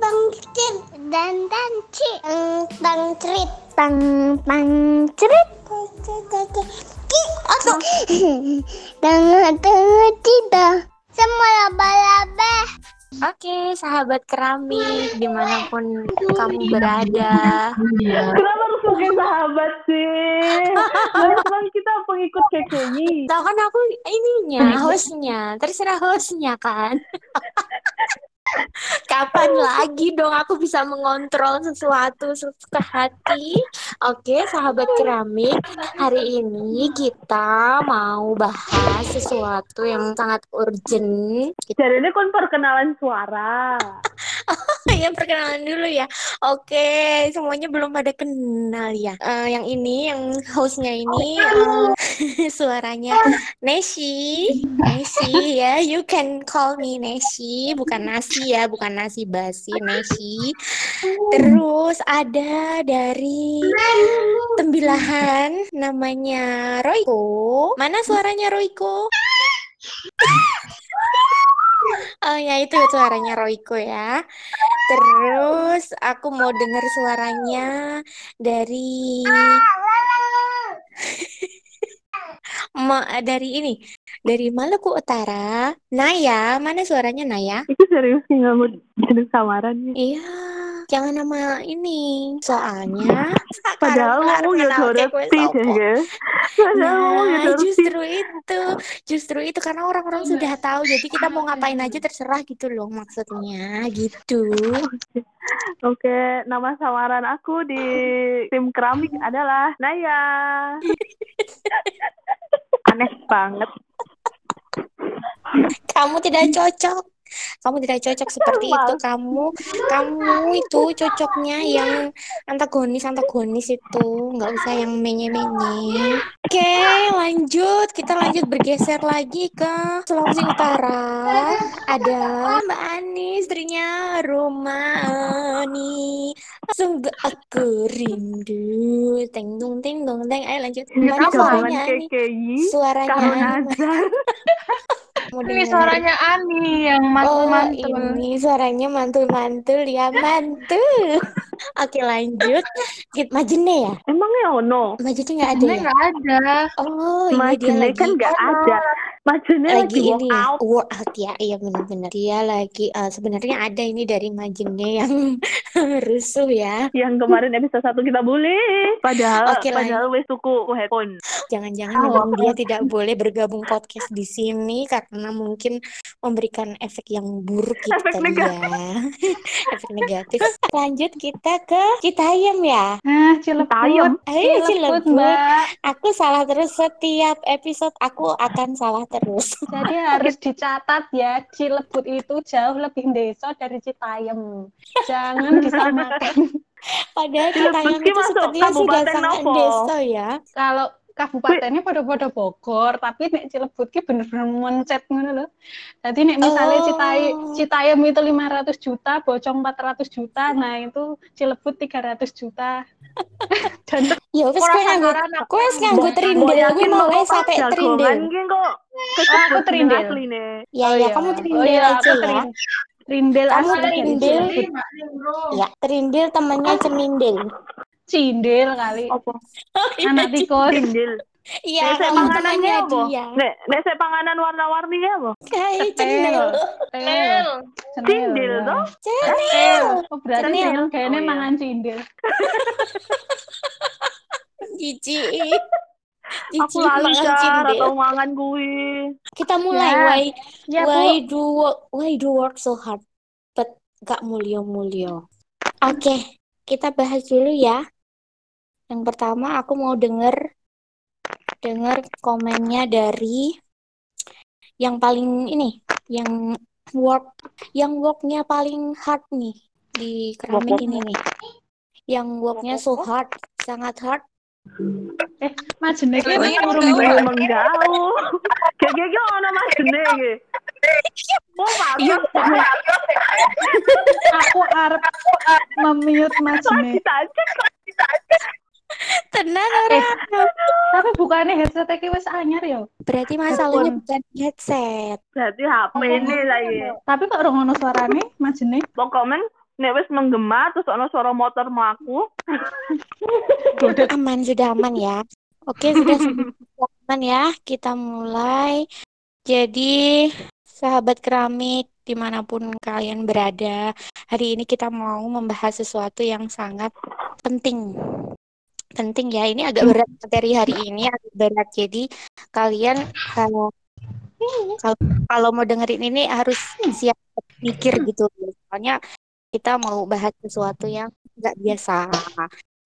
tang cerit dan dan ci tang cerit tang tang cerit atau tang. Tang tidak semua laba-laba. Oke, sahabat keramik, di mana pun kamu berada. Kenapa harus pakai sahabat sih? Memang kita pengikut KKI. Tahu kan aku ininya, hostnya. Terserah hostnya kan. Kapan lagi dong aku bisa mengontrol sesuatu sesuka hati? Oke, sahabat keramik, hari ini kita mau bahas sesuatu yang sangat urgent. Jadi ini kan perkenalan suara. yang perkenalan dulu ya. Oke, semuanya belum pada kenal ya. Eh, yang ini, yang hostnya ini eh, suaranya Neshi, Neshi ya. You can call me Neshi, bukan nasi ya, bukan nasi basi, Neshi. Terus ada dari Tembilahan, namanya Royko. Mana suaranya Royko? Oh ya itu suaranya Royko ya. Terus aku mau dengar suaranya dari Ma, dari ini dari Maluku Utara. Naya, mana suaranya Naya? Itu serius nggak mau jadi samaran ya. Iya, jangan nama ini. Soalnya Padahal ya Dorothy cewek deh sopo. guys. Padahal ya Nah, Dorothy. justru itu, justru itu karena orang-orang sudah tahu, jadi kita mau ngapain aja terserah gitu loh maksudnya, gitu. Oke, nama samaran aku di tim keramik adalah Naya. Aneh banget. Kamu tidak cocok, kamu tidak cocok seperti itu. Kamu, kamu itu cocoknya yang antagonis antagonis itu, nggak usah yang menye menye. Oke, lanjut, kita lanjut bergeser lagi ke Sulawesi Utara. Ada Mbak Ani, istrinya Romani. Sungguh aku rindu. Teng dung teng dung teng. Ayo lanjut. Mana Gabungan suaranya Ani? KKI, Suaranya Ani. Ini suaranya Ani yang Oh, mantul-mantul. ini suaranya mantul-mantul ya, mantul. Oke, lanjut. Kita Majene ya? Emangnya ono? Majene nggak ada Ini ya? nggak ada. Oh, iya Majene lagi kan nggak ada. Majene lagi lagi ini ya, out. work out ya. Iya benar-benar. Dia lagi eh, sebenarnya ada ini dari Majene yang rusuh ya. Yang kemarin episode satu kita bully. Padahal, lanjut. padahal wes tuku headphone. Jangan-jangan Oh, memang dia tidak boleh bergabung podcast di sini karena mungkin memberikan efek yang buruk gitu Efek tadi negatif. ya. efek negatif. Lanjut kita ke Citayam ya. Nah, Tayem. Cileput. Ayo Cileput, Cilebut. Mbak. Aku salah terus setiap episode aku akan salah terus. Jadi harus dicatat ya, Cilebut itu jauh lebih desa dari Citayam. Jangan disamakan. Padahal Citayam itu sepertinya sudah sangat desa ya. Kalau kabupatennya pada-pada Bogor, tapi nek Cilebut ki bener-bener mencet ngono loh. Jadi nek misalnya Oh. Citai, Citayam itu 500 juta, Bocong 400 juta, nah itu Cilebut 300 juta. Dan Ya wis kowe nganggo kowe wis nganggo trindel kuwi mau sampai trindel. kok Oh, aku trindel. asline. Ya Oh ya iya. kamu Oh trindel iya, aja ya. trin- Trindel Kamu asli dari trindel. Cilebut. Ya, trindel temannya cemindel. Cindel kali. Apa? Anak tikus. Tindil. Iya, Nek panganannya apa? Nek nek saya panganan warna-warni ya apa? Kayak. Tel. Tindil ya. toh? Cendel. Oh, berarti. Cenil kayaknya Oh, iya. mangan cindel. Jijik. Aku lali mangan jar cindel. atau mangan kuwi. Kita mulai. Ya. Why Ya, why Bu. do work, why do work so hard but gak mulio-mulio. Oke, kita bahas dulu ya. Yang pertama aku mau denger denger komennya dari yang paling ini, yang work yang worknya paling hard nih di keramik ini nih. Yang worknya so hard, sangat hard. Majene ki wis Urung urung duwe menggau. Kayak gitu ono majene iki. Oh, Iya, bagus. aku arep memiut. Kita aja Tenan Eh, orang. tapi bukannya headset iki wis anyar ya. Berarti masalahnya bukan headset. berarti HP ini lah iki. Tapi kok ora ono suarane Majene? Pokoknya nek wis menggema terus ono suara motor mlaku Aman, sudah aman ya. Oke, sudah sudah aman ya. Kita mulai. Jadi, sahabat keramik, di mana pun kalian berada, hari ini kita mau membahas sesuatu yang sangat penting. Penting ya, ini agak berat materi hari ini, agak berat. Jadi, kalian kalau kalau, kalau mau dengerin ini harus siap mikir gitu. Soalnya kita mau bahas sesuatu yang nggak biasa.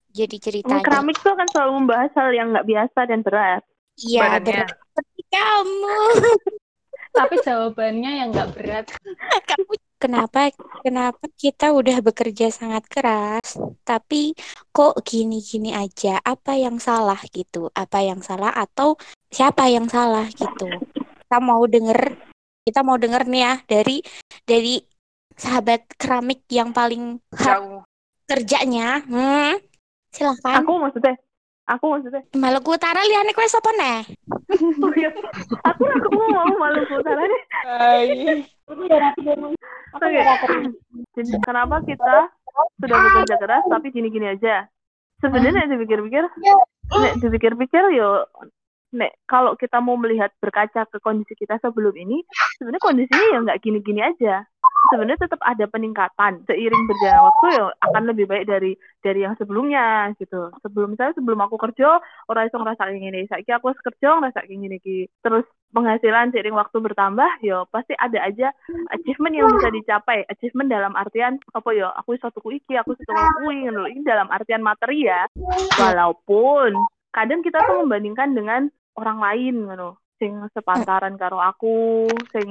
Jadi ceritanya, keramik tuh kan selalu membahas hal yang nggak biasa dan berat iya berat seperti kamu. Tapi jawabannya yang nggak berat. Kamu kenapa kenapa kita udah bekerja sangat keras, tapi kok gini-gini aja? Apa yang salah gitu? Apa yang salah atau siapa yang salah gitu? Kita mau denger, kita mau denger nih ya dari dari sahabat keramik yang paling jauh kerjanya. Hmm, silahkan. aku maksudnya aku maksudnya Maluku Utara liane kowe sapa neh? oh iya aku aku mau Maluku Utara nih Oke. Jadi kenapa kita sudah bekerja keras tapi gini-gini aja? Sebenarnya nek dipikir-pikir, nek dipikir-pikir yo nek kalau kita mau melihat berkaca ke kondisi kita sebelum ini, sebenarnya kondisinya ya nggak gini-gini aja. Sebenarnya tetap ada peningkatan seiring berjalan waktu ya akan lebih baik dari dari yang sebelumnya gitu. Sebelum misalnya sebelum aku kerja orang iso ngerasa kayak gini, saiki aku kerja ngerasa kayak gini. Terus penghasilan seiring waktu bertambah, yo pasti ada aja achievement yang bisa dicapai. Achievement dalam artian apa yo? Aku iso tuku iki, aku kuwi ngono. Ini dalam artian materi ya. Walaupun kadang kita tuh membandingkan dengan orang lain ngono. Sing sepantaran karo aku, sing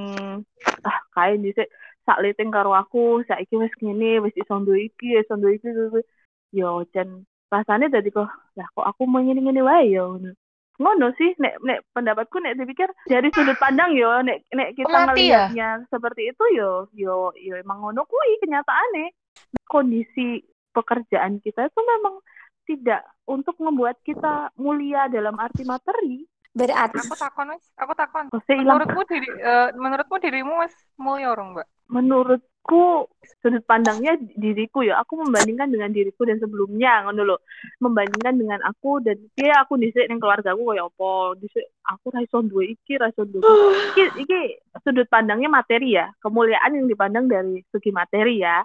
ah kae dhisik sak liting karo aku, saiki wis ngene, wis iso duwe iki, iso duwe iki. Yo jan rasanya dadi kok lah kok aku mau ngene-ngene wae yo ngono. Ngono sih nek nek pendapatku nek dipikir dari sudut pandang yo nek nek kita Mati ya? ngelihatnya seperti itu yo yo yo emang ngono kuwi kenyataane. Kondisi pekerjaan kita itu memang tidak untuk membuat kita mulia dalam arti materi. Berarti aku takon wis aku takon hilang menurutmu diri eh, menurutmu dirimu wis mulia orang mbak menurutku sudut pandangnya diriku ya. Aku membandingkan dengan diriku dan sebelumnya ngono lho. Membandingkan dengan aku dan dia aku dhisik ning keluargaku koyo apa dhisik aku ra iso duwe iki ra iso duwe iki. iki iki sudut pandangnya materi ya. Kemuliaan yang dipandang dari segi materi ya.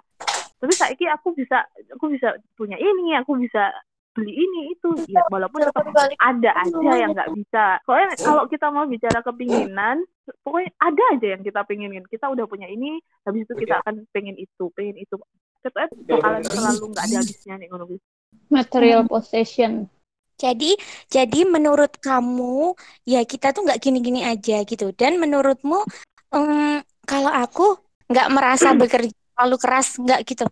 Tapi saiki aku bisa aku bisa punya ini aku bisa beli ini itu ya walaupun tetap ada aja yang nggak bisa soalnya kalau kita mau bicara kepinginan pokoknya ada aja yang kita pengenin kita udah punya ini habis itu kita akan pengen itu pengen itu kita bakalan selalu nggak ada habisnya nih ngono. Material possession. Jadi, jadi menurut kamu ya kita tuh nggak gini-gini aja gitu. Dan menurutmu, em, kalau aku nggak merasa bekerja terlalu keras nggak gitu?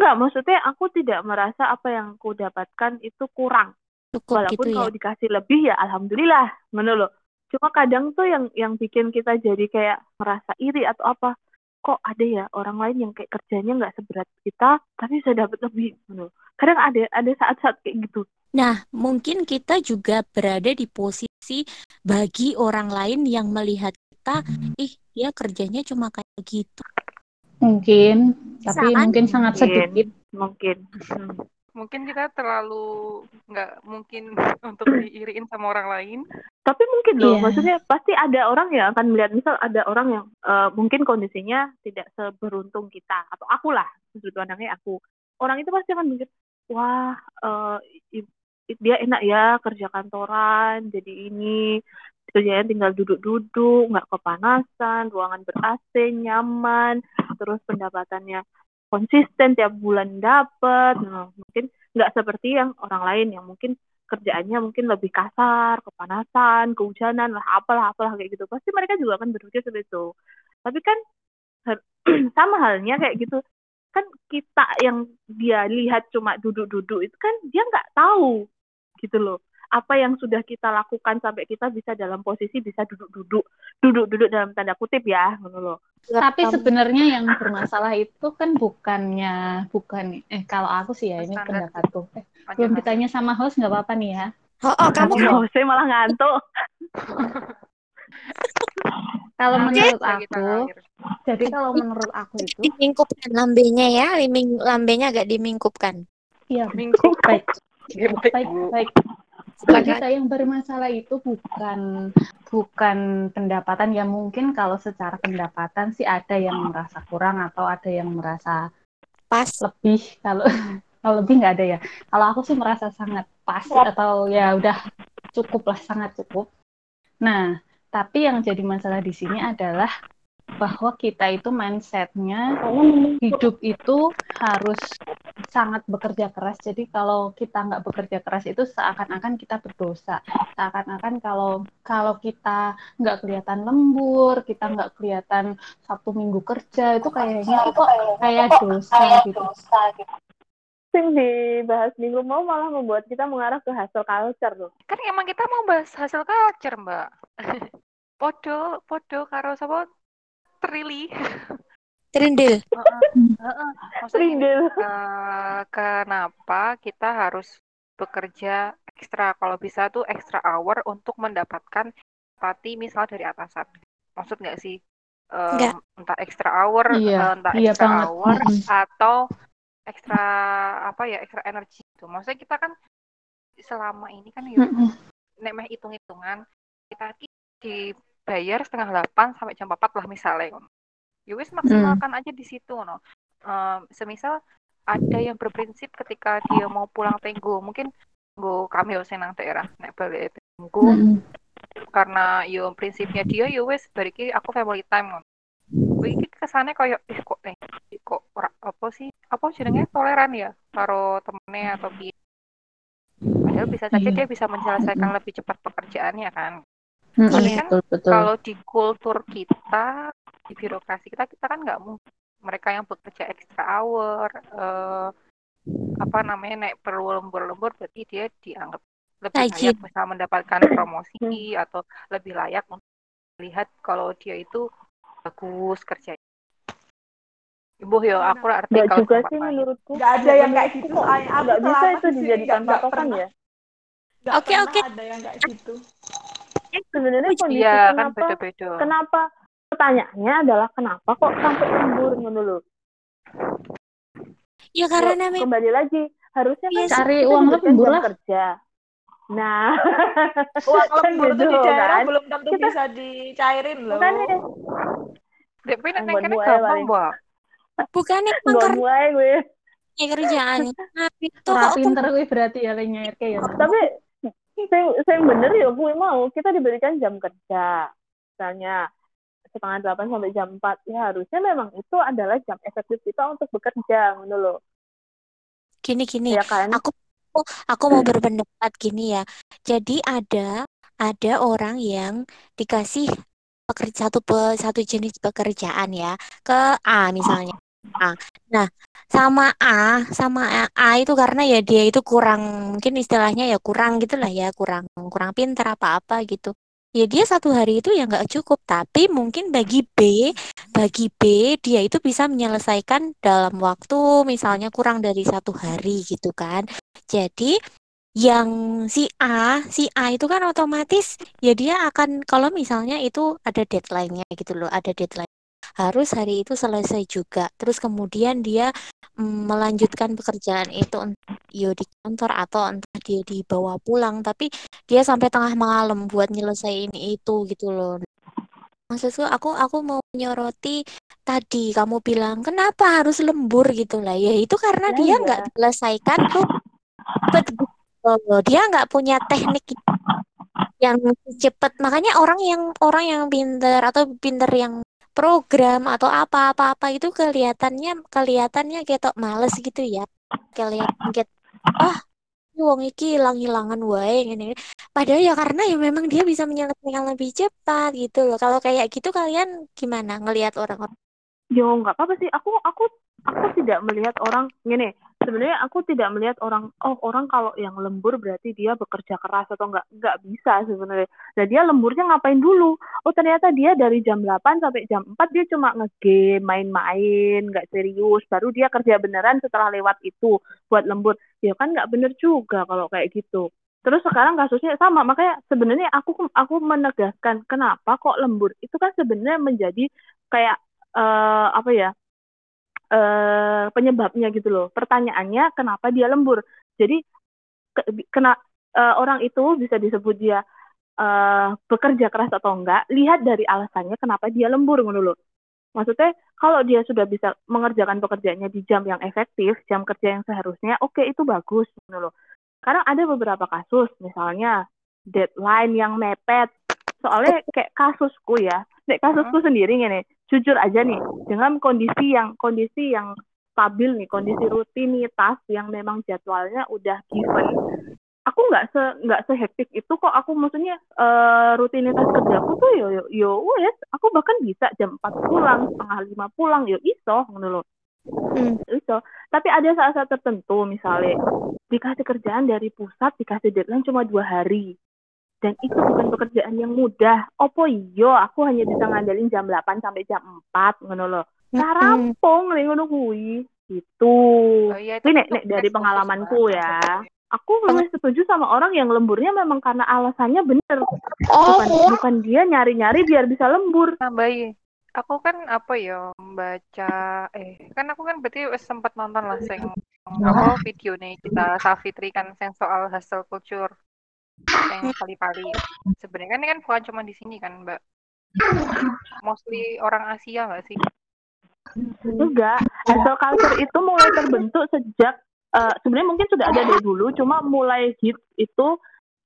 Enggak maksudnya aku tidak merasa apa yang aku dapatkan itu kurang. Cukup walaupun gitu ya. kalau dikasih lebih ya alhamdulillah loh. Cuma kadang tuh yang yang bikin kita jadi kayak merasa iri atau apa kok ada ya orang lain yang kayak kerjanya nggak seberat kita tapi bisa dapat lebih ngono kadang ada ada saat-saat kayak gitu. Nah, mungkin kita juga berada di posisi bagi orang lain yang melihat kita, ih dia kerjanya cuma kayak gitu. Mungkin, tapi kan? mungkin sangat Mungkin. sedikit. mungkin Hmm. mungkin kita terlalu nggak mungkin untuk diiriin sama orang lain tapi mungkin loh Iya. maksudnya pasti ada orang yang akan melihat misal ada orang yang eh, mungkin kondisinya tidak seberuntung kita atau aku lah sudut pandangnya aku orang itu pasti akan mikir wah eh, i- dia enak ya kerja kantoran jadi ini kerjanya tinggal duduk-duduk nggak kepanasan ruangan ber AC nyaman terus pendapatannya konsisten tiap bulan dapat nah, mungkin nggak seperti yang orang lain yang mungkin kerjaannya mungkin lebih kasar, kepanasan, kehujanan lah, apalah apalah kayak gitu. Pasti mereka juga akan berpikir seperti itu. Tapi kan sama halnya kayak gitu. Kan kita yang dia lihat cuma duduk-duduk itu kan dia nggak tahu gitu loh. Apa yang sudah kita lakukan sampai kita bisa dalam posisi bisa duduk-duduk, duduk-duduk dalam tanda kutip ya, loh. Tapi sebenarnya yang bermasalah itu kan bukannya bukan eh kalau aku sih ya ini pendapatku. Eh, belum ditanya sama host nggak apa-apa nih ya. Oh, oh, kamu Oh, saya malah ngantuk. Kalau Nanti menurut aku, jadi kalau menurut aku itu, dimingkupkan lambenya ya, liming, lambenya agak dimingkupkan. ya Minggu. baik, Ya, baik, baik. Jadi Silakan. yang bermasalah itu bukan bukan pendapatan ya mungkin kalau secara pendapatan sih ada yang merasa kurang atau ada yang merasa Pas. lebih kalau kalau lebih nggak ada ya. Kalau aku sih merasa sangat pas atau ya udah cukup lah sangat cukup. Nah, tapi yang jadi masalah di sini adalah bahwa kita itu mindsetnya hidup itu harus sangat bekerja keras. Jadi kalau kita nggak bekerja keras itu seakan-akan kita berdosa. Seakan-akan kalau kalau kita nggak kelihatan lembur, kita nggak kelihatan Sabtu Minggu kerja itu kayaknya kok kayak dosa gitu. Sing dibahas minggu mau malah membuat kita mengarah ke hustle culture loh. Kan emang kita mau bahas hasil culture, Mbak. podo, podo karo sapa? Trili. Trindil. Rindel. eh, kenapa kita harus bekerja ekstra? Kalau bisa tuh extra hour untuk mendapatkan pati misal dari atasan. Maksud nggak sih? Nggak. entah extra hour, Iya, eh, entah iya extra banget. hour Mm-mm. atau ekstra apa ya, ekstra energi itu. Maksudnya kita kan selama ini kan ya Mm-mm. nek meh hitung-hitungan kita ki dibayar setengah delapan sampai jam 4 lah misalnya. Ya wis maksimalkan aja di situ no. semisal ada yang berprinsip ketika dia mau pulang tenggo mungkin nggo kami senang daerah nek balik tenggo Mm-mm. karena yo prinsipnya dia yo wis bariki aku family time. Kuwi iki kesane koyo eh kok eh kok ora apa sih? Apa jenenge toleran ya karo temene atau piye. Padahal bisa saja Iya. dia bisa menyelesaikan lebih cepat pekerjaannya kan. Mm-mm, Soalnya kan betul betul. Kalau di kultur kita, di birokrasi kita, kita kan nggak mungkin mereka yang bekerja extra hour, eh, apa namanya, naik perlu lembur-lembur, berarti dia dianggap lebih layak bisa mendapatkan promosi atau lebih layak untuk melihat kalau dia itu bagus kerjanya. Ibu yo, aku Nggak artikel juga sih lain. menurutku. Nggak ada yang kayak gitu. Nggak bisa itu dijadikan patokan ya. nggak Oke, pernah oke. ada yang kayak gitu. Sebenarnya kondisi Iya, kan kenapa beda-beda. kenapa pertanyaannya adalah kenapa kok sampai lembur ngono loh. Ya karena memang Kembali lagi harusnya kan Iya, cari kita uang lembur lah. kerja. Nah, Uang Kan lembur tuh gitu di daerah kan. belum tentu Kita- bisa dicairin loh. makanya Tapi nek kene buaya gampang. Mbak. bukan karena mulai gue. kerjaannya itu Ora kok pinter kuwi berarti ya nyairke ya. Tapi saya saya bener ya gue mau kita diberikan jam kerja. Misalnya setengah delapan sampai jam 4 ya harusnya memang itu adalah jam efektif kita untuk bekerja ngono loh gini gini ya kan aku aku, mau berpendapat gini ya. Jadi ada ada orang yang dikasih pekerja satu pe- satu jenis pekerjaan ya ke A misalnya. A. Nah, sama A, sama A, A itu karena ya dia itu kurang mungkin istilahnya ya kurang gitulah ya, kurang kurang pintar apa-apa gitu. Ya dia satu hari itu ya nggak cukup, tapi mungkin bagi B, bagi B dia itu bisa menyelesaikan dalam waktu misalnya kurang dari satu hari gitu kan. Jadi yang si A, si A itu kan otomatis ya dia akan kalau misalnya itu ada deadline-nya gitu loh, ada deadline. Harus hari itu selesai juga. Terus kemudian dia mm, melanjutkan pekerjaan itu entah yo di kantor atau entah dia dibawa pulang, tapi dia sampai tengah malam buat nyelesain itu gitu loh. Maksudku aku aku mau menyoroti tadi kamu bilang kenapa harus lembur gitu lah ya itu karena Ya dia iya. nggak menyelesaikan tuh cepet gitu. dia nggak punya teknik yang cepet makanya orang yang orang yang pinter atau pinter yang program atau apa apa apa itu kelihatannya kelihatannya ketok males gitu ya. Kelihatan ah ini wong iki hilang-hilangan wae gini padahal ya karena ya memang dia bisa menyelesaikan lebih cepat gitu loh. Kalau kayak gitu kalian gimana ngelihat orang-orang? Yo nggak apa-apa sih. Aku aku aku tidak melihat orang gini sebenarnya aku tidak melihat orang oh orang kalau yang lembur berarti dia bekerja keras atau nggak nggak bisa sebenarnya. Nah dia lemburnya ngapain dulu? Oh ternyata dia dari jam 8 sampai jam 4 dia cuma ngegame main-main nggak serius. Baru dia kerja beneran setelah lewat itu buat lembur. Ya kan nggak bener juga kalau kayak gitu. Terus sekarang kasusnya sama. Makanya sebenarnya aku aku menegaskan kenapa kok lembur. Itu kan sebenarnya menjadi kayak eh, apa ya eh, penyebabnya gitu loh. Pertanyaannya kenapa dia lembur? Jadi ke- kena eh, orang itu bisa disebut dia eh, bekerja keras atau enggak lihat dari alasannya kenapa dia lembur loh. Maksudnya kalau dia sudah bisa mengerjakan pekerjaannya di jam yang efektif jam kerja yang seharusnya oke itu bagus loh. Sekarang ada beberapa kasus misalnya deadline yang mepet. Soalnya kayak kasusku ya nek kasusku sendiri nih jujur aja nih dengan kondisi yang kondisi yang stabil nih kondisi rutinitas yang memang jadwalnya udah given aku nggak se nggak sehektik itu kok. Aku maksudnya eh, rutinitas kerjaku tuh yo yo, yo wes aku bahkan bisa jam 4 pulang setengah lima pulang yo iso ngono loh Hmm. iso. Tapi ada saat-saat tertentu misalnya dikasih kerjaan dari pusat dikasih deadline cuma dua hari dan itu bukan pekerjaan yang mudah. Opo iyo aku hanya bisa ngandelin jam 8 sampai jam 4 ngono loh karampung nih ngono kuwi. Gitu. Oh, iya, Tapi nek, nek dari pengalamanku ya aku lebih setuju sama orang yang lemburnya memang karena alasannya bener. Oh, bukan bukan dia nyari-nyari biar bisa lembur. Nambahi aku kan apa ya membaca eh kan aku kan berarti sempat nonton lah sing apa video nih kita Safitri kan yang soal hustle culture yang kali-kali sebenarnya kan ini kan bukan cuma di sini kan mbak? Mostly orang Asia nggak sih? Enggak, hustle culture itu mulai terbentuk sejak eh, sebenarnya mungkin sudah ada dari dulu, cuma mulai hit itu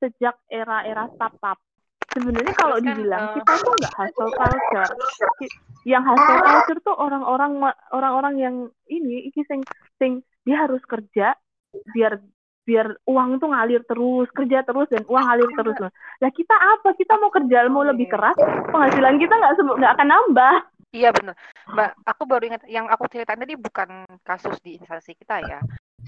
sejak era-era startup. Sebenarnya kalau kan, dibilang eh, kita tuh nggak hustle culture. Yang hustle culture tuh orang-orang orang-orang yang ini iki sing sing dia harus kerja biar biar uang tuh ngalir terus, kerja terus dan uang ngalir terus. Lah kita apa? Kita mau kerja mau lebih keras, penghasilan kita nggak nggak akan nambah. Iya benar, Mbak. Aku baru ingat yang aku ceritain tadi bukan kasus di instansi kita ya.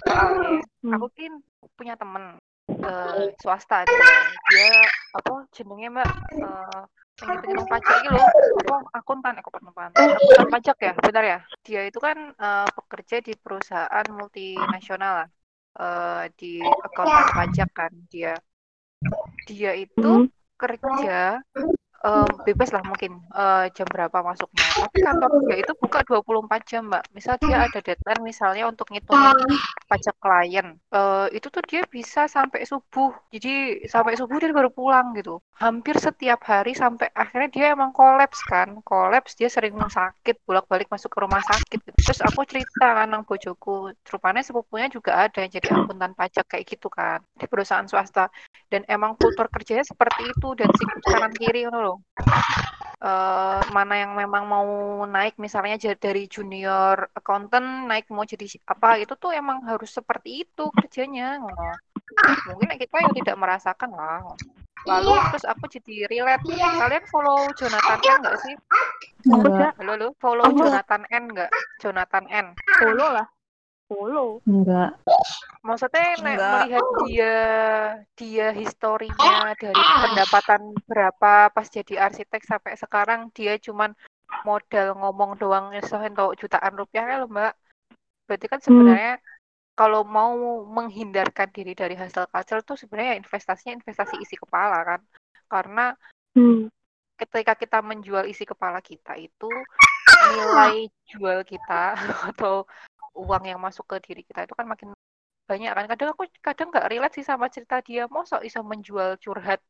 Soalnya Hmm. aku kan punya temen eh, swasta dia, dia apa jenengnya Mbak eh yang pajak gitu loh, apa akuntan, eh, akuntan, akuntan pajak ya, benar ya. Dia itu kan eh, pekerja di perusahaan multinasional lah, eh, di akuntan pajak kan dia. Dia itu Hmm. kerja em, bebas lah mungkin eh, jam berapa masuknya. Tapi kantor dia itu buka 24 jam, Mbak. Misal dia ada deadline misalnya untuk ngitungin pajak klien. eh, itu tuh dia bisa sampai subuh. Jadi sampai subuh dia baru pulang gitu. Hampir setiap hari sampai akhirnya dia emang kolaps kan. Kolaps dia sering sakit, bolak-balik masuk ke rumah sakit. gitu. Terus aku cerita kan nang bojoku, rupanya sepupunya juga ada yang jadi akuntan pajak kayak gitu kan di perusahaan swasta dan emang kultur kerjanya seperti itu dan sikut kanan kiri ngono loh Eh, mana yang memang mau naik misalnya dari junior accountant naik mau jadi apa itu tuh emang harus seperti itu kerjanya. Ngono mungkin kita yang tidak merasakan lah. Lalu terus aku jadi relate. Kalian follow Jonathan N nggak sih? Enggak, halo halo. Follow Enggak. Jonathan N nggak? Jonathan N. Follow lah, follow. enggak. Maksudnya nek Enggak. melihat dia dia historinya dari pendapatan berapa pas jadi arsitek sampai sekarang dia cuman modal ngomong doang iso entuk jutaan rupiah ya loh Mbak. Berarti kan sebenarnya kalau mau menghindarkan diri dari hasil culture tuh sebenarnya investasinya investasi isi kepala kan. Karena Hmm. ketika kita menjual isi kepala kita itu nilai jual kita atau uang yang masuk ke diri kita itu kan makin banyak kan kadang aku kadang nggak relate sih sama cerita dia mosok bisa menjual curhat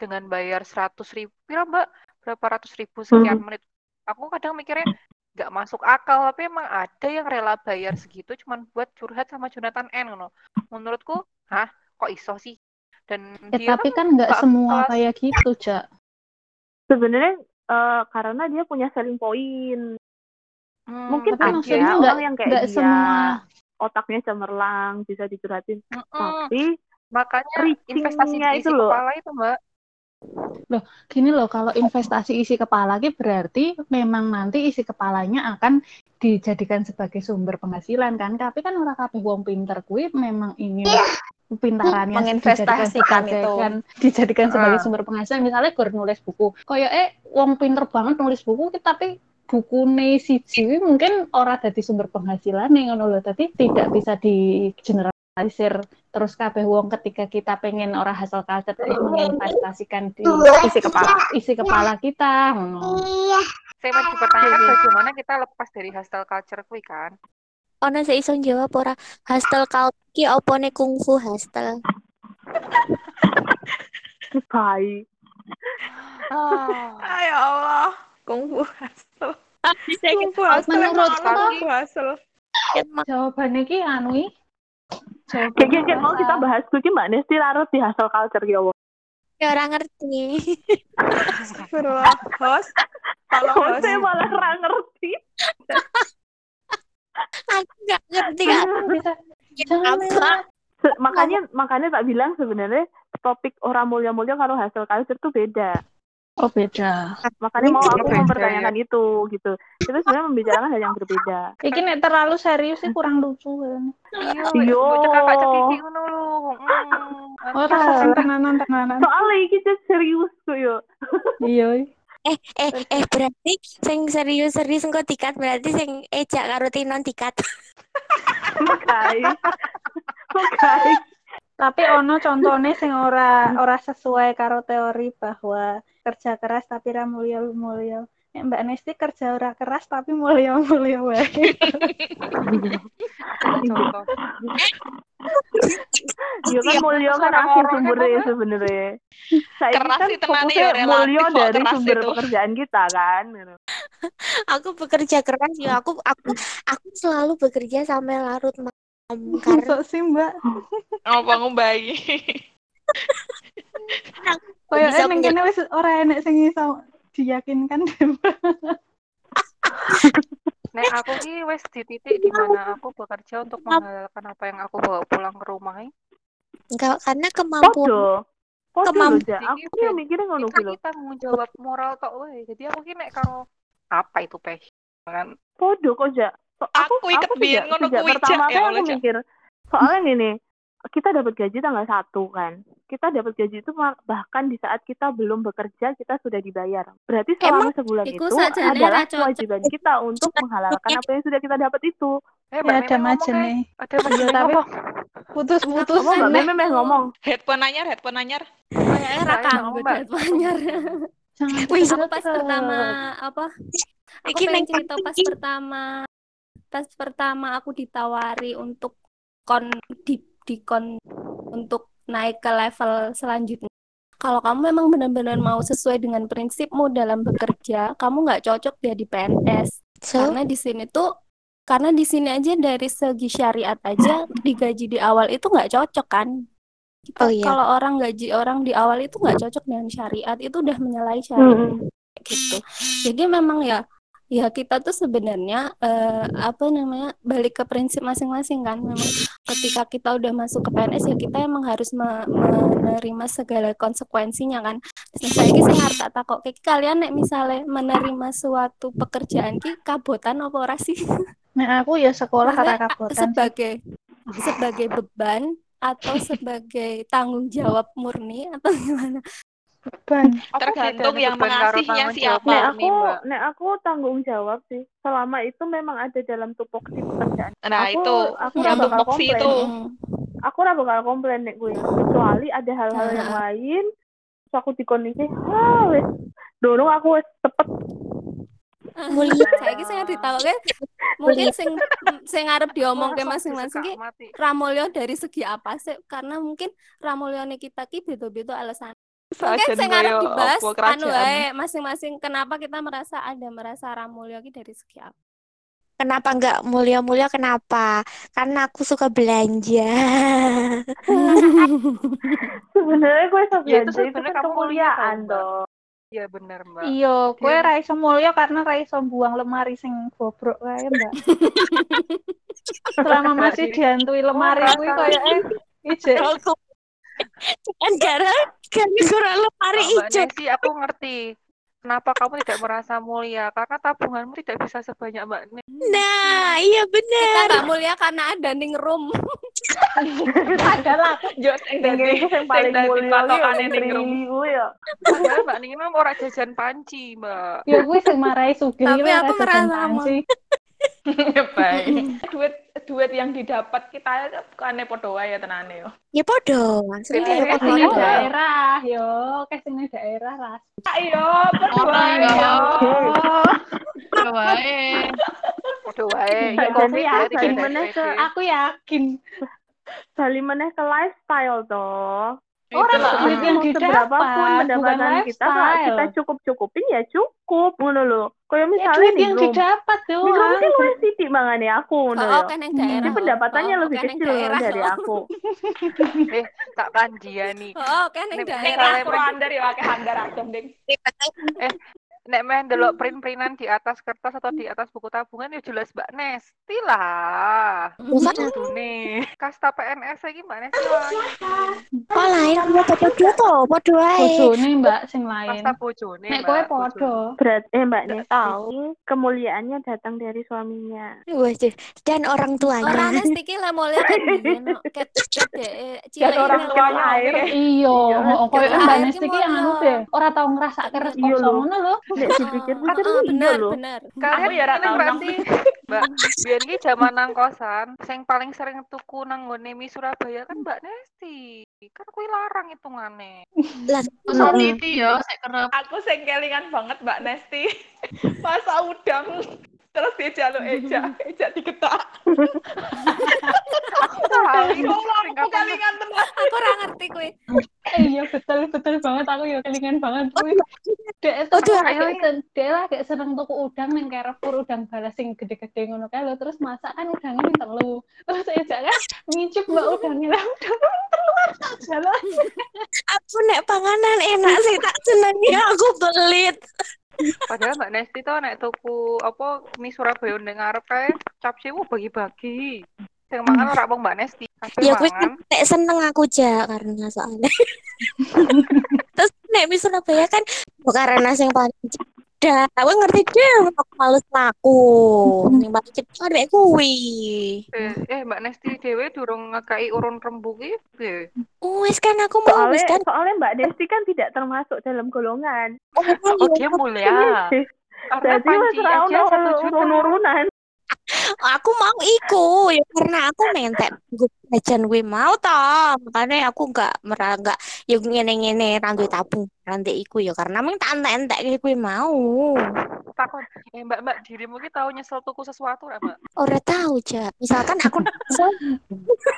dengan bayar seratus ribu Pira, mbak berapa ratus ribu sekian menit aku kadang mikirnya nggak masuk akal tapi emang ada yang rela bayar segitu cuman buat curhat sama Jonathan N ngono. menurutku hah kok iso sih dan Ya, dia tapi kan nggak nggak semua kelas. kayak gitu, Cak. Sebenarnya eh, karena dia punya selling point. Hmm, Mungkin Tapi ada maksudnya orang yang kayak dia, semua. otaknya cemerlang, bisa dicurhatin. mm-mm. Tapi makanya reachingnya investasi di isi itu loh. kepala itu mbak Gini loh, kalau investasi isi kepala ki berarti memang nanti isi kepalanya akan dijadikan sebagai sumber penghasilan kan. Tapi kan orang kabeh wong pinter kuwi memang ini pintarannya Menginvestasikan itu. kan, dijadikan sebagai Ah. sumber penghasilan. Misalnya gur nulis buku. Kayak eh wong pinter banget nulis buku tapi buku siji kuwi mungkin ora dadi sumber penghasilan ngono lho. Tapi tidak bisa di generalisir terus kabeh wong ketika kita pengen ora hasil culture terus menginvestasikan di isi kepala isi kepala kita ngono. Iya. Saya mau dipertanyakan bagaimana kita lepas dari hustle culture kuwi kan? Ono sing iso jawab ora hostel kau ki opone kungfu hostel. Baik. Ah, Ah, ya Allah. Kungfu hasil. Kungfu hasil. Menurut lo? Kungfu hasil. Jawabannya ki anu Jawabannya kayak mau kita bahas kuwi Mbak Nesti larut di hustle culture ya Allah. ya orang ngerti. Astagfirullah. Host. Tolong Kok host. saya malah ra ngerti. Aku nggak ngerti kan. Apa? Makanya makanya tak bilang sebenarnya topik orang mulia-mulia kalau hustle culture tuh beda. Oh beda Makanya mau aku Beda, mempertanyakan itu gitu. Kita sebenarnya membicarakan hal yang berbeda. iki nek terlalu serius sih kurang lucu kan Iya, bocah kakak cekiki ngono lho. Hmm, oh tenanan tenanan Soalnya iki cek serius kok yo. iya Eh eh eh berarti sing serius-serius engko tikat berarti sing ejak karo tinon tikat. Makanya. Makanya. tapi ono contohnya sing ora ora sesuai karo teori bahwa kerja keras tapi ra mulya mulya Nek Mbak Nesti kerja ora keras tapi mulya mulya wae. Yo kan mulia kan akhir orang sumbernya emang. sebenarnya. Saya Keras kan sih tenane fokusnya ya mulia dari sumber itu. pekerjaan kita kan. gitu. Aku bekerja keras ya. Aku aku aku selalu bekerja sampai larut malam karena Masuk sih Mbak Apa ngumbai? Koyo bisa punya- kene wis ora enek sing iso diyakinkan Nek aku ki wis di titik di mana aku bekerja untuk menghalalkan apa yang aku bawa pulang ke rumah. eh. enggak karena kemampuan Podo. Podo Kemamp- lho, Ja. Aku yang mikirnya ngono ki lho. kita tanggung jawab moral tok wae. Jadi aku ki nek karo apa itu passion kan Podo kok, Ja. So, Aku iket sejak- biyen ngono kuwi, Ja. Pertama aku mikir, soalnya gini, kita dapat gaji tanggal 1 kan. Kita dapat gaji itu bahkan di saat kita belum bekerja kita sudah dibayar. Berarti selama sebulan iku itu adalah kewajiban kita untuk menghalalkan apa yang sudah kita dapat itu. eh ya ada macam kayak nih ada Meme tapi- ngomong putus putus Apa Mbak Meme meh ngomong? Headphone anyar, headphone anyar. Kayaknya rakam anyar. jangan Wih, Aku pas pertama apa? Aku Iki pengen neng cerita pas pertama pas pertama aku ditawari untuk kon di di kon untuk naik ke level selanjutnya. Kalau kamu memang benar-benar mau sesuai dengan prinsipmu dalam bekerja, kamu nggak cocok jadi PNS. so Karena di sini tuh karena di sini aja dari segi syariat aja digaji di awal itu nggak cocok kan. Kita Oh, iya. kalau orang gaji orang di awal itu nggak cocok dengan syariat itu udah menyalahi syariat gitu. Jadi memang ya ya kita tuh sebenarnya eh, apa namanya balik ke prinsip masing-masing kan. Memang ketika kita udah masuk ke PNS ya kita emang harus me- menerima segala konsekuensinya kan. Nah, saya ki sing arep tak takok kalian nek misalnya menerima suatu pekerjaan ki kabotan apa ora sih? Nah, aku ya sekolah kata kabotan. sih. sebagai sebagai beban atau sebagai tanggung jawab murni atau gimana? Beban. Tergantung yang mengasihnya siapa. Nek aku, Mbak. nek aku tanggung jawab sih. Selama itu memang ada dalam tupoksi pekerjaan. Nah, Aku- itu aku yang bakal tupoksi komplain. itu. Aku ora bakal komplain nek gue. Kecuali ada hal-hal yang lain. Terus aku dikondisi, ah wes. Dorong aku wes cepet. mulia Saya ki sing ditakoke mungkin sing sing arep diomongke masing-masing ki. Ramulyo dari segi apa sih? Karena mungkin Ramulyone kita ki beda-beda alasan. Mungkin Sajen sing arep koyo dibahas anu wae masing-masing kenapa kita merasa ada merasa Ramulyo ki dari segi apa? kenapa nggak mulia-mulia kenapa karena aku suka belanja Sebenarnya gue Ya, itu belanja itu sebenarnya kan kamu mulia kemuliaan toh. Iya bener Mbak. Iya, kowe Dia- ra iso mulya karena ra iso buang lemari sing bobrok kae, Mbak. Selama masih dihantui lemari Oh, kuwi rasa- koyo eh ijek gara gara kurang lemari Mbak hijau Nesi, aku ngerti. Kenapa kamu tidak merasa mulia? Karena tabunganmu tidak bisa sebanyak Mbak Nesi. nah iya Kita bener nggak mulia karena ada ning room. adalah sing Yang paling mulia patokane nih ning room. gue ya. Padahal Mbak Nini mah ora jajan panci, Mbak. ya kuwi sing marahi sugih Tapi aku merasa panci. Baik. duit duit yang didapat kita itu bukannya podo wae ya tenane yo. Ya podo, asli ya podo. Podo. daerah, yo, kayak nang daerah ras. Ayo, podo wae ya. Ya wae. Mbak Ya, Jenny, ya, PSBB. Aku yakin. balik meneh ke lifestyle toh. Orang duit yang pun didapat, bukan pendapatan kita, kalau kita lifestyle. cukup-cukupin ya cukup, ngono lho. Kayak Ya, misalnya duit nih, yang didapat Mikro doang. mungkin luwih sithik mangane aku ngono Oh, oh, kan yang daerah. Jadi pendapatannya oh, lebih kan yang kecil loh daerah, dari oh. aku. Eh, tak pandia nih. Oh, kan yang daerah. kurang andar ya akeh andar adem ding. Nek main delok print-printan di atas kertas atau di atas buku tabungan ya jelas Mbak Nesti lah. Bukan Dune. Kasta PNS lagi Mbak Nesti lah. oh lain kamu podo tuh, podo wae. Bojone Mbak sing lain. Kasta bojone. Nek kowe podo. Berat eh Mbak Nesti, tahu. kemuliaannya datang dari suaminya. Wah, dan orang tuanya. Orang nestiki lah mulai kan ket cilik orang tuanya air. Iya, heeh, koyo Mbak Nesti ki anu deh, ora tau ngrasake Iya rekoso lho. ngono lho. Nek dipikir-pikir Oh, iya benar, loh. benar. Kalian Aku ya ra ini tau berarti Mbak, ki zaman nang kosan, sing paling sering tuku nang Surabaya kan Mbak Nesti. Kan kuwi larang hitungane. Lah, Soal itu ya, Aku sing kelingan banget Mbak Nesti. Masa udang terus dia jaluk Eja, Eja diketak. Aku tahu aku kelingan tenan. Aku ora ngerti kuwi. Eh, Iya betul betul banget aku ya kelingan banget kuwi. Dek itu Aduh, ayo dek lah kayak seneng tuku udang ning Carrefour udang balas sing gede-gede ngono kae lho terus masak kan udangnya ini telu. Terus saya jangan ngicip mbak udangnya lah udang keluar jalan. aku nek panganan enak sih tak senengnya aku belit. Padahal Mbak Nesti tuh nek tuku apa mie Surabaya ning ngarep kae cap sewu bagi-bagi. Sing mangan ora wong Mbak Nesti. Ya kuwi kan nek seneng aku ja karena soalnya. Nek mis Surabaya kan oh, karena sing paling cedak. Aku ngerti deh aku males laku. Sing paling cedak kan mek kuwi. Eh, eh Mbak Nesti dhewe durung ngekai urun rembu ki piye? Wes kan aku mau wis Soalnya, kan. soalnya Mbak Nesti kan tidak termasuk dalam golongan. Oh, dia mulia. Karena Jadi panci aja satu juta. nurunan. Aku mau iku ya karena aku mentek gue jajan gue mau toh. Makanya aku nggak merah nggak ya ngene-ngene rantai tabung rantai iku ya karena meng tak kayak gue mau Takon, eh Mbak Mbak dirimu ki tahu nyesel tuku sesuatu ora Mbak? Ora tahu ja misalkan aku nyesel,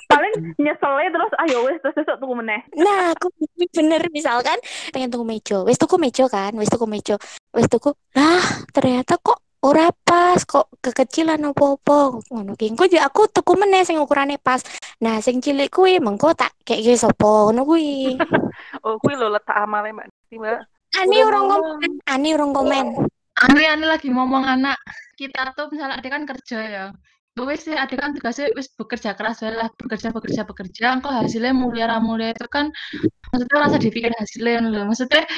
Paling nyeselnya terus ayo wes terus besok tuku meneh. nah aku bener misalkan pengen tuku meja. Wes tuku meja kan wes tuku meja. Wes tuku lah ternyata kok ora pas kok kekecilan opo-opo. Ngono ki. Engko ya aku tuku meneh sing ukurane pas. Nah sing cilik kuwi mengko tak kayak gitu sopo ngono kuwi. Oh, kuwi lho letak amale Mbak Mbak. ani urung ngomong. komen ani urung komen. Ani Ani lagi ngomong anak. Kita tuh misalnya adik kan kerja ya. Wis sih adik kan tugasnya wis bekerja keras wae lah bekerja bekerja bekerja. Engkau hasilnya mulia ra mulia itu kan maksudnya rasa dipikir hasilnya loh maksudnya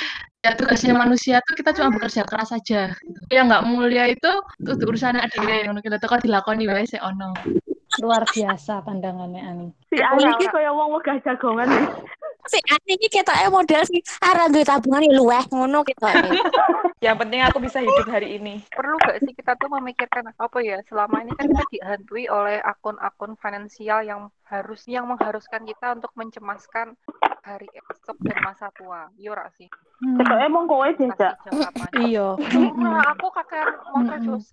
ya tugasnya manusia tuh kita cuma bekerja keras saja yang nggak mulia itu tuh urusan adik ngono. Kita tuh kan dilakoni wae sih ono. Luar biasa pandangannya Ani. Si Ani iki kaya wong wegah jagongan nih. si ani iki ketoke model sing arah duwe tabungan ya luweh ngono ketoke Yang penting aku bisa hidup hari ini. Perlu gak sih kita tuh memikirkan apa ya? Selama ini kan kita dihantui oleh akun-akun finansial yang harus yang mengharuskan kita untuk mencemaskan hari esok dan masa tua. Iya ora sih? Ketoke emang kowe jawabannya. Iya. Nah, aku kakek mau Mm-mm. jos.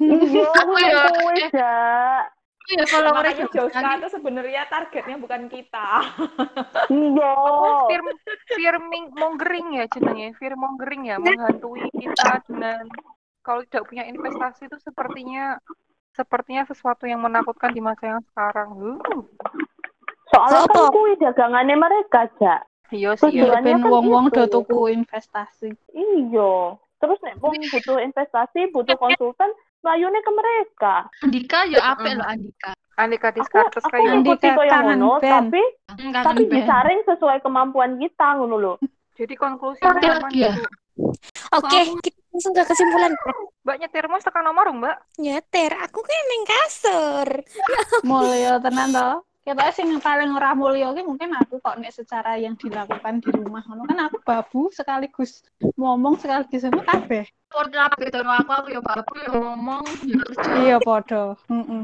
Iya, Aku ya, kowe eh. Iya kalau Makanya mereka Joska itu sebenarnya targetnya bukan kita. Iya. Oh, fear, fear mongering ya jenenge, fear mongering ya menghantui kita dengan kalau tidak punya investasi itu sepertinya sepertinya sesuatu yang menakutkan di masa yang sekarang. Uh, Soalnya kan Apa? kuwi dagangannya mereka, Jak. iya sih ya. Ben kan wong-wong itu. do tuku investasi. Iya. Terus nek wong butuh investasi, butuh konsultan, layune ke mereka. Andika ya apik loh Andika. Andika Diskartes kayak Andika kangen ngono, tapi enggak tapi Ben disaring sesuai kemampuan kita ngono lho. jadi konklusinya Nanti apa lagi ya? oke kita langsung ke kesimpulan. Mbak nyetirmu tekan nomor mbak. Nyetir? Aku kan neng kasur. Mulya tenan to. kita sing paling ora mulya ki mungkin aku kok nek secara yang dilakukan di rumah ngono kan aku babu sekaligus ngomong sekaligus ngono kabeh Podo apa gitu aku aku ya bapak ya ngomong ya kerja. iya padha heeh